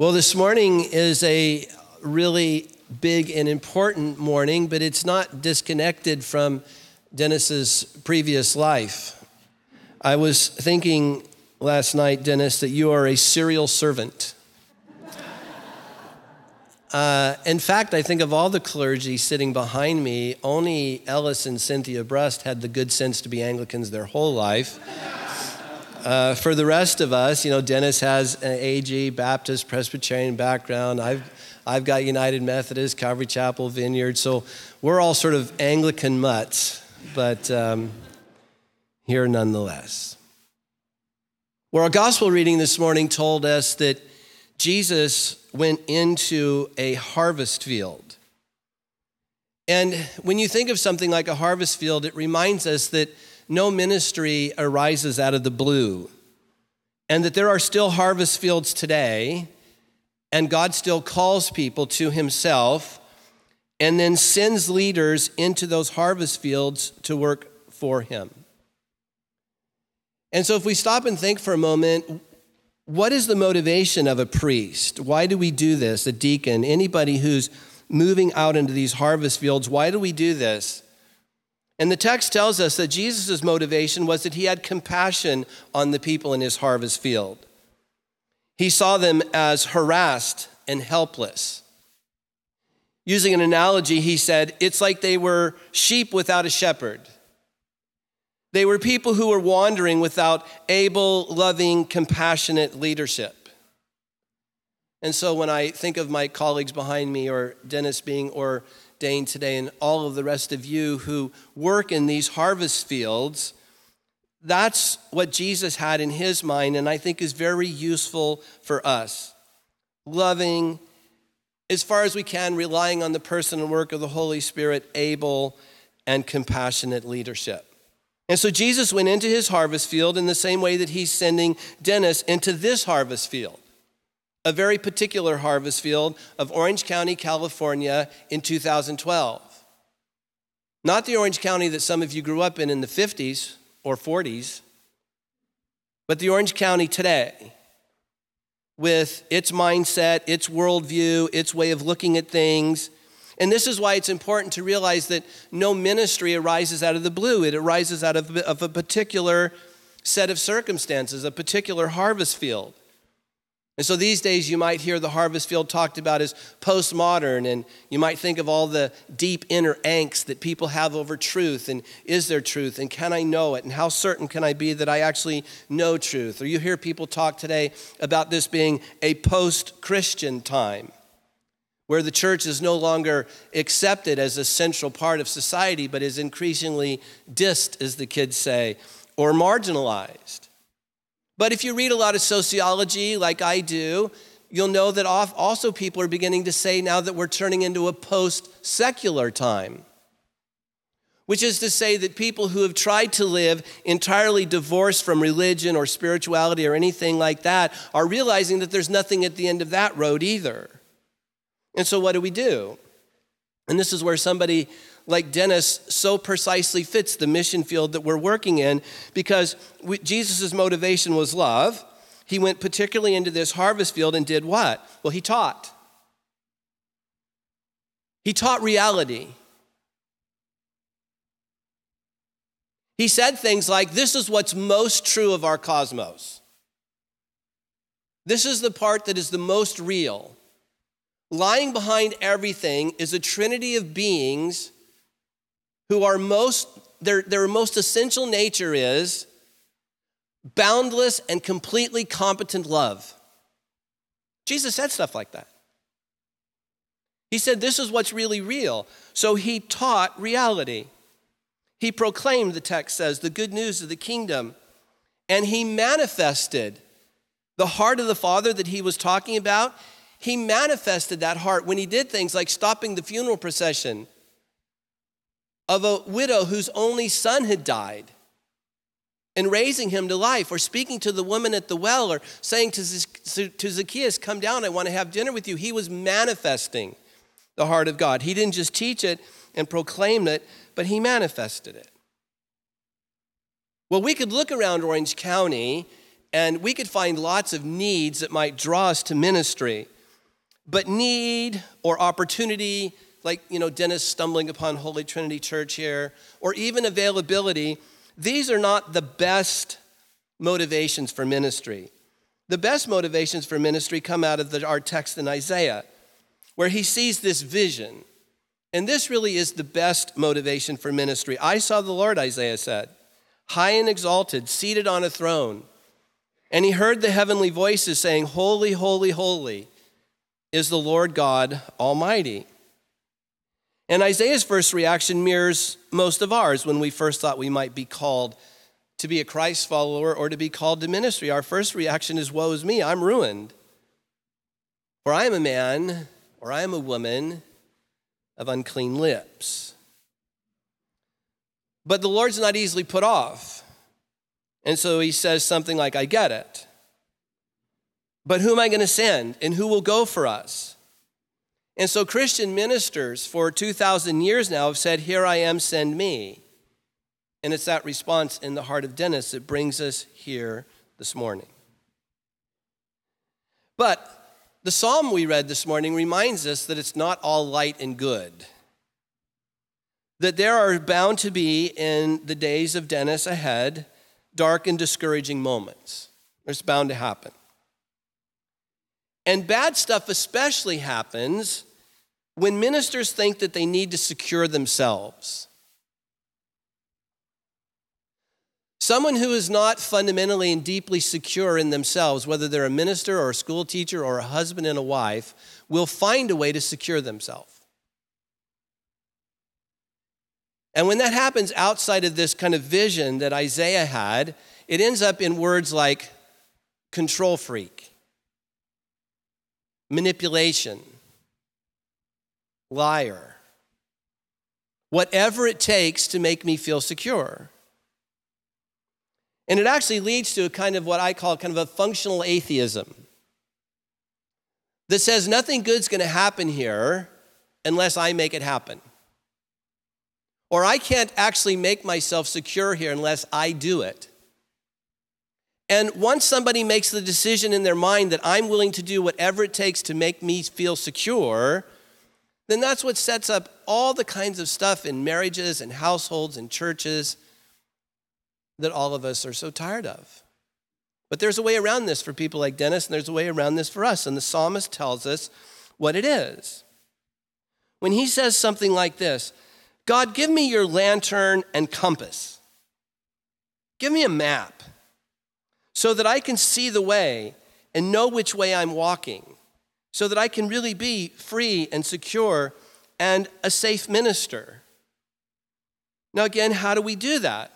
Well, this morning is a really big and important morning, but it's not disconnected from Dennis's previous life. I was thinking last night, Dennis, that you are a serial servant. Uh, in fact, I think of all the clergy sitting behind me, only Ellis and Cynthia Brust had the good sense to be Anglicans their whole life. Uh, for the rest of us, you know, Dennis has an AG, Baptist, Presbyterian background. I've, I've got United Methodist, Calvary Chapel, Vineyard. So we're all sort of Anglican mutts, but um, here nonetheless. Well, our gospel reading this morning told us that Jesus went into a harvest field. And when you think of something like a harvest field, it reminds us that no ministry arises out of the blue, and that there are still harvest fields today, and God still calls people to Himself and then sends leaders into those harvest fields to work for Him. And so, if we stop and think for a moment, what is the motivation of a priest? Why do we do this? A deacon, anybody who's moving out into these harvest fields, why do we do this? And the text tells us that Jesus' motivation was that he had compassion on the people in his harvest field. He saw them as harassed and helpless. Using an analogy, he said, it's like they were sheep without a shepherd. They were people who were wandering without able, loving, compassionate leadership. And so when I think of my colleagues behind me, or Dennis being, or Dane today and all of the rest of you who work in these harvest fields, that's what Jesus had in his mind, and I think is very useful for us. Loving, as far as we can, relying on the person and work of the Holy Spirit, able and compassionate leadership. And so Jesus went into his harvest field in the same way that he's sending Dennis into this harvest field a very particular harvest field of Orange County, California in 2012. Not the Orange County that some of you grew up in in the 50s or 40s, but the Orange County today with its mindset, its worldview, its way of looking at things. And this is why it's important to realize that no ministry arises out of the blue. It arises out of, of a particular set of circumstances, a particular harvest field. And so these days, you might hear the harvest field talked about as postmodern, and you might think of all the deep inner angst that people have over truth and is there truth, and can I know it, and how certain can I be that I actually know truth? Or you hear people talk today about this being a post Christian time where the church is no longer accepted as a central part of society, but is increasingly dissed, as the kids say, or marginalized. But if you read a lot of sociology, like I do, you'll know that also people are beginning to say now that we're turning into a post secular time. Which is to say that people who have tried to live entirely divorced from religion or spirituality or anything like that are realizing that there's nothing at the end of that road either. And so, what do we do? And this is where somebody like Dennis so precisely fits the mission field that we're working in because Jesus' motivation was love. He went particularly into this harvest field and did what? Well, he taught. He taught reality. He said things like, This is what's most true of our cosmos. This is the part that is the most real. Lying behind everything is a trinity of beings who are most, their, their most essential nature is boundless and completely competent love. Jesus said stuff like that. He said, This is what's really real. So he taught reality. He proclaimed, the text says, the good news of the kingdom. And he manifested the heart of the Father that he was talking about. He manifested that heart when he did things like stopping the funeral procession of a widow whose only son had died and raising him to life, or speaking to the woman at the well, or saying to Zacchaeus, Come down, I want to have dinner with you. He was manifesting the heart of God. He didn't just teach it and proclaim it, but he manifested it. Well, we could look around Orange County And we could find lots of needs that might draw us to ministry. But need or opportunity, like, you know, Dennis stumbling upon Holy Trinity Church here, or even availability, these are not the best motivations for ministry. The best motivations for ministry come out of the, our text in Isaiah, where he sees this vision. And this really is the best motivation for ministry. I saw the Lord, Isaiah said, high and exalted, seated on a throne. And he heard the heavenly voices saying, Holy, holy, holy is the Lord God Almighty. And Isaiah's first reaction mirrors most of ours when we first thought we might be called to be a Christ follower or to be called to ministry. Our first reaction is, Woe is me, I'm ruined. For I am a man or I am a woman of unclean lips. But the Lord's not easily put off. And so he says something like, I get it. But who am I going to send? And who will go for us? And so Christian ministers for 2,000 years now have said, Here I am, send me. And it's that response in the heart of Dennis that brings us here this morning. But the psalm we read this morning reminds us that it's not all light and good. That there are bound to be in the days of Dennis ahead dark and discouraging moments. It's bound to happen. And bad stuff especially happens when ministers think that they need to secure themselves. Someone who is not fundamentally and deeply secure in themselves, whether they're a minister or a school teacher or a husband and a wife, will find a way to secure themselves. And when that happens outside of this kind of vision that Isaiah had, it ends up in words like control freak, manipulation, liar, whatever it takes to make me feel secure. And it actually leads to a kind of what I call kind of a functional atheism that says nothing good's going to happen here unless I make it happen. Or I can't actually make myself secure here unless I do it. And once somebody makes the decision in their mind that I'm willing to do whatever it takes to make me feel secure, then that's what sets up all the kinds of stuff in marriages and households and churches that all of us are so tired of. But there's a way around this for people like Dennis, and there's a way around this for us. And the psalmist tells us what it is. When he says something like this God, give me your lantern and compass, give me a map so that I can see the way and know which way I'm walking, so that I can really be free and secure and a safe minister. Now, again, how do we do that?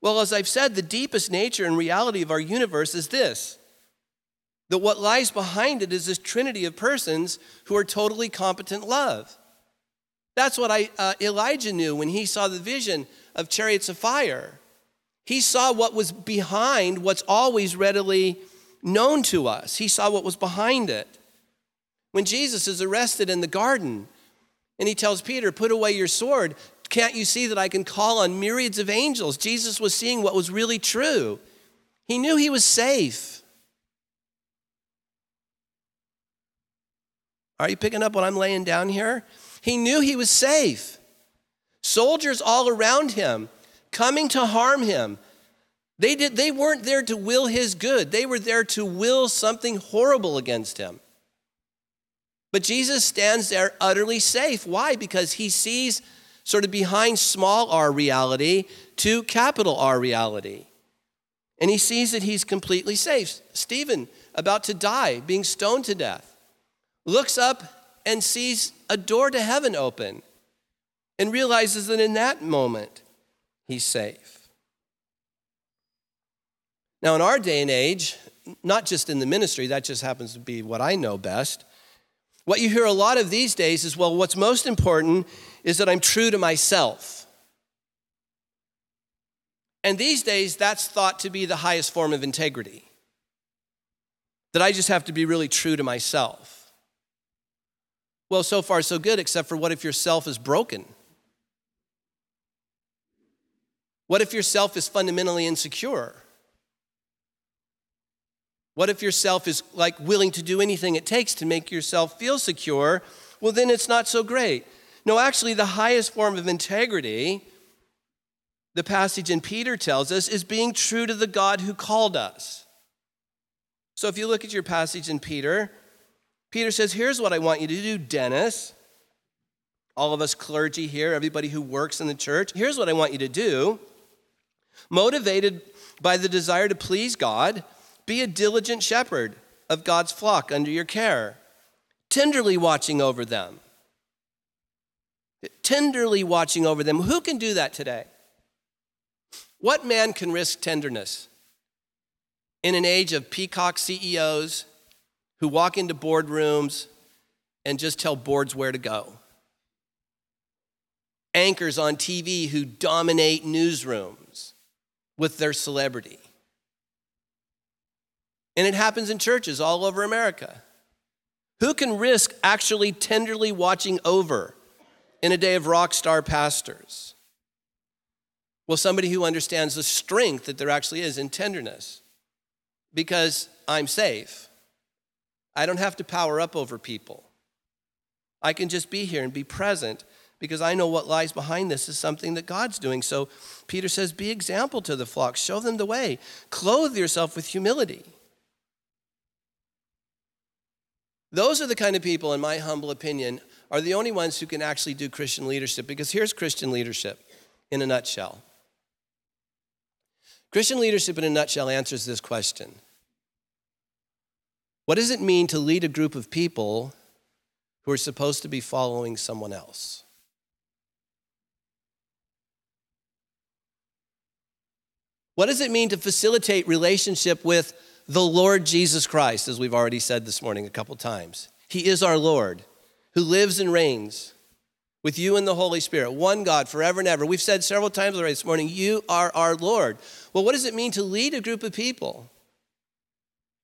Well, as I've said, the deepest nature and reality of our universe is this that what lies behind it is this trinity of persons who are totally competent love. That's what I, uh, Elijah knew when he saw the vision of chariots of fire. He saw what was behind what's always readily known to us. He saw what was behind it. When Jesus is arrested in the garden and he tells Peter, Put away your sword, can't you see that I can call on myriads of angels? Jesus was seeing what was really true. He knew he was safe. Are you picking up what I'm laying down here? He knew he was safe. Soldiers all around him coming to harm him. They, did, they weren't there to will his good, they were there to will something horrible against him. But Jesus stands there utterly safe. Why? Because he sees sort of behind small r reality to capital R reality. And he sees that he's completely safe. Stephen, about to die, being stoned to death, looks up and sees a door to heaven open and realizes that in that moment, he's safe. Now, in our day and age, not just in the ministry, that just happens to be what I know best. What you hear a lot of these days is well, what's most important is that I'm true to myself. And these days, that's thought to be the highest form of integrity. That I just have to be really true to myself. Well, so far, so good, except for what if your self is broken? What if your self is fundamentally insecure? What if yourself is like willing to do anything it takes to make yourself feel secure? Well, then it's not so great. No, actually, the highest form of integrity, the passage in Peter tells us, is being true to the God who called us. So if you look at your passage in Peter, Peter says, Here's what I want you to do, Dennis. All of us clergy here, everybody who works in the church, here's what I want you to do. Motivated by the desire to please God, be a diligent shepherd of God's flock under your care, tenderly watching over them. Tenderly watching over them. Who can do that today? What man can risk tenderness? In an age of peacock CEOs who walk into boardrooms and just tell boards where to go, anchors on TV who dominate newsrooms with their celebrity and it happens in churches all over America. Who can risk actually tenderly watching over in a day of rock star pastors? Well, somebody who understands the strength that there actually is in tenderness. Because I'm safe. I don't have to power up over people. I can just be here and be present because I know what lies behind this is something that God's doing. So Peter says, Be example to the flock, show them the way, clothe yourself with humility. Those are the kind of people, in my humble opinion, are the only ones who can actually do Christian leadership because here's Christian leadership in a nutshell. Christian leadership in a nutshell answers this question What does it mean to lead a group of people who are supposed to be following someone else? What does it mean to facilitate relationship with the Lord Jesus Christ, as we've already said this morning a couple times. He is our Lord who lives and reigns with you and the Holy Spirit, one God forever and ever. We've said several times already this morning, you are our Lord. Well, what does it mean to lead a group of people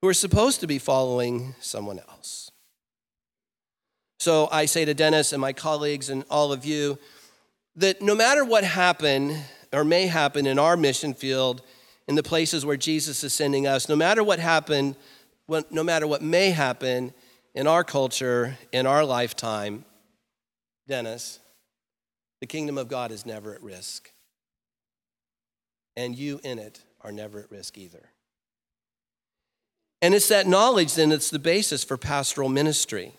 who are supposed to be following someone else? So I say to Dennis and my colleagues and all of you that no matter what happened or may happen in our mission field, in the places where Jesus is sending us, no matter what happened, no matter what may happen in our culture, in our lifetime, Dennis, the kingdom of God is never at risk. And you in it are never at risk either. And it's that knowledge then that's the basis for pastoral ministry.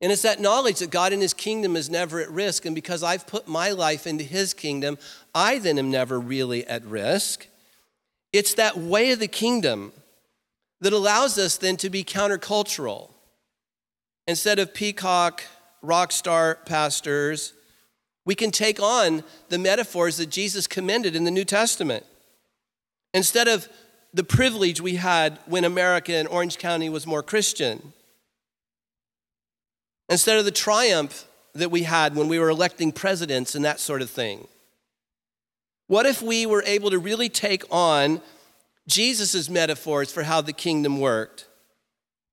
And it's that knowledge that God in His kingdom is never at risk. And because I've put my life into His kingdom, I then am never really at risk. It's that way of the kingdom that allows us then to be countercultural. Instead of peacock, rock star pastors, we can take on the metaphors that Jesus commended in the New Testament. Instead of the privilege we had when America and Orange County was more Christian, instead of the triumph that we had when we were electing presidents and that sort of thing. What if we were able to really take on Jesus' metaphors for how the kingdom worked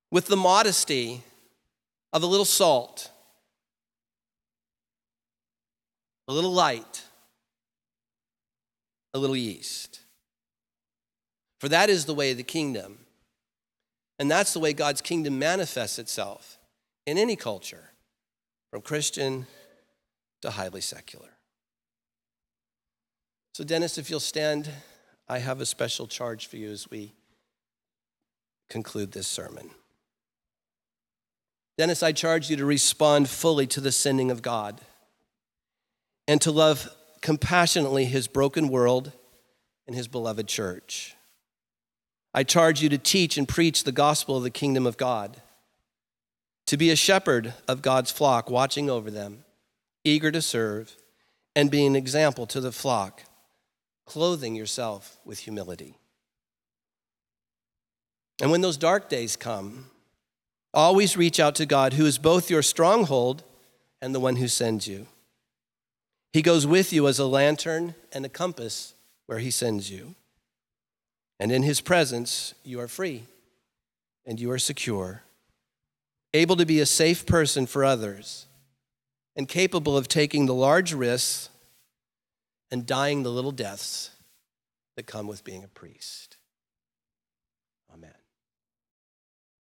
with the modesty of a little salt, a little light, a little yeast? For that is the way of the kingdom. And that's the way God's kingdom manifests itself in any culture, from Christian to highly secular. So, Dennis, if you'll stand, I have a special charge for you as we conclude this sermon. Dennis, I charge you to respond fully to the sending of God and to love compassionately his broken world and his beloved church. I charge you to teach and preach the gospel of the kingdom of God, to be a shepherd of God's flock, watching over them, eager to serve, and be an example to the flock clothing yourself with humility. And when those dark days come, always reach out to God, who is both your stronghold and the one who sends you. He goes with you as a lantern and a compass where He sends you. And in His presence, you are free and you are secure, able to be a safe person for others, and capable of taking the large risks and dying the little deaths that come with being a priest.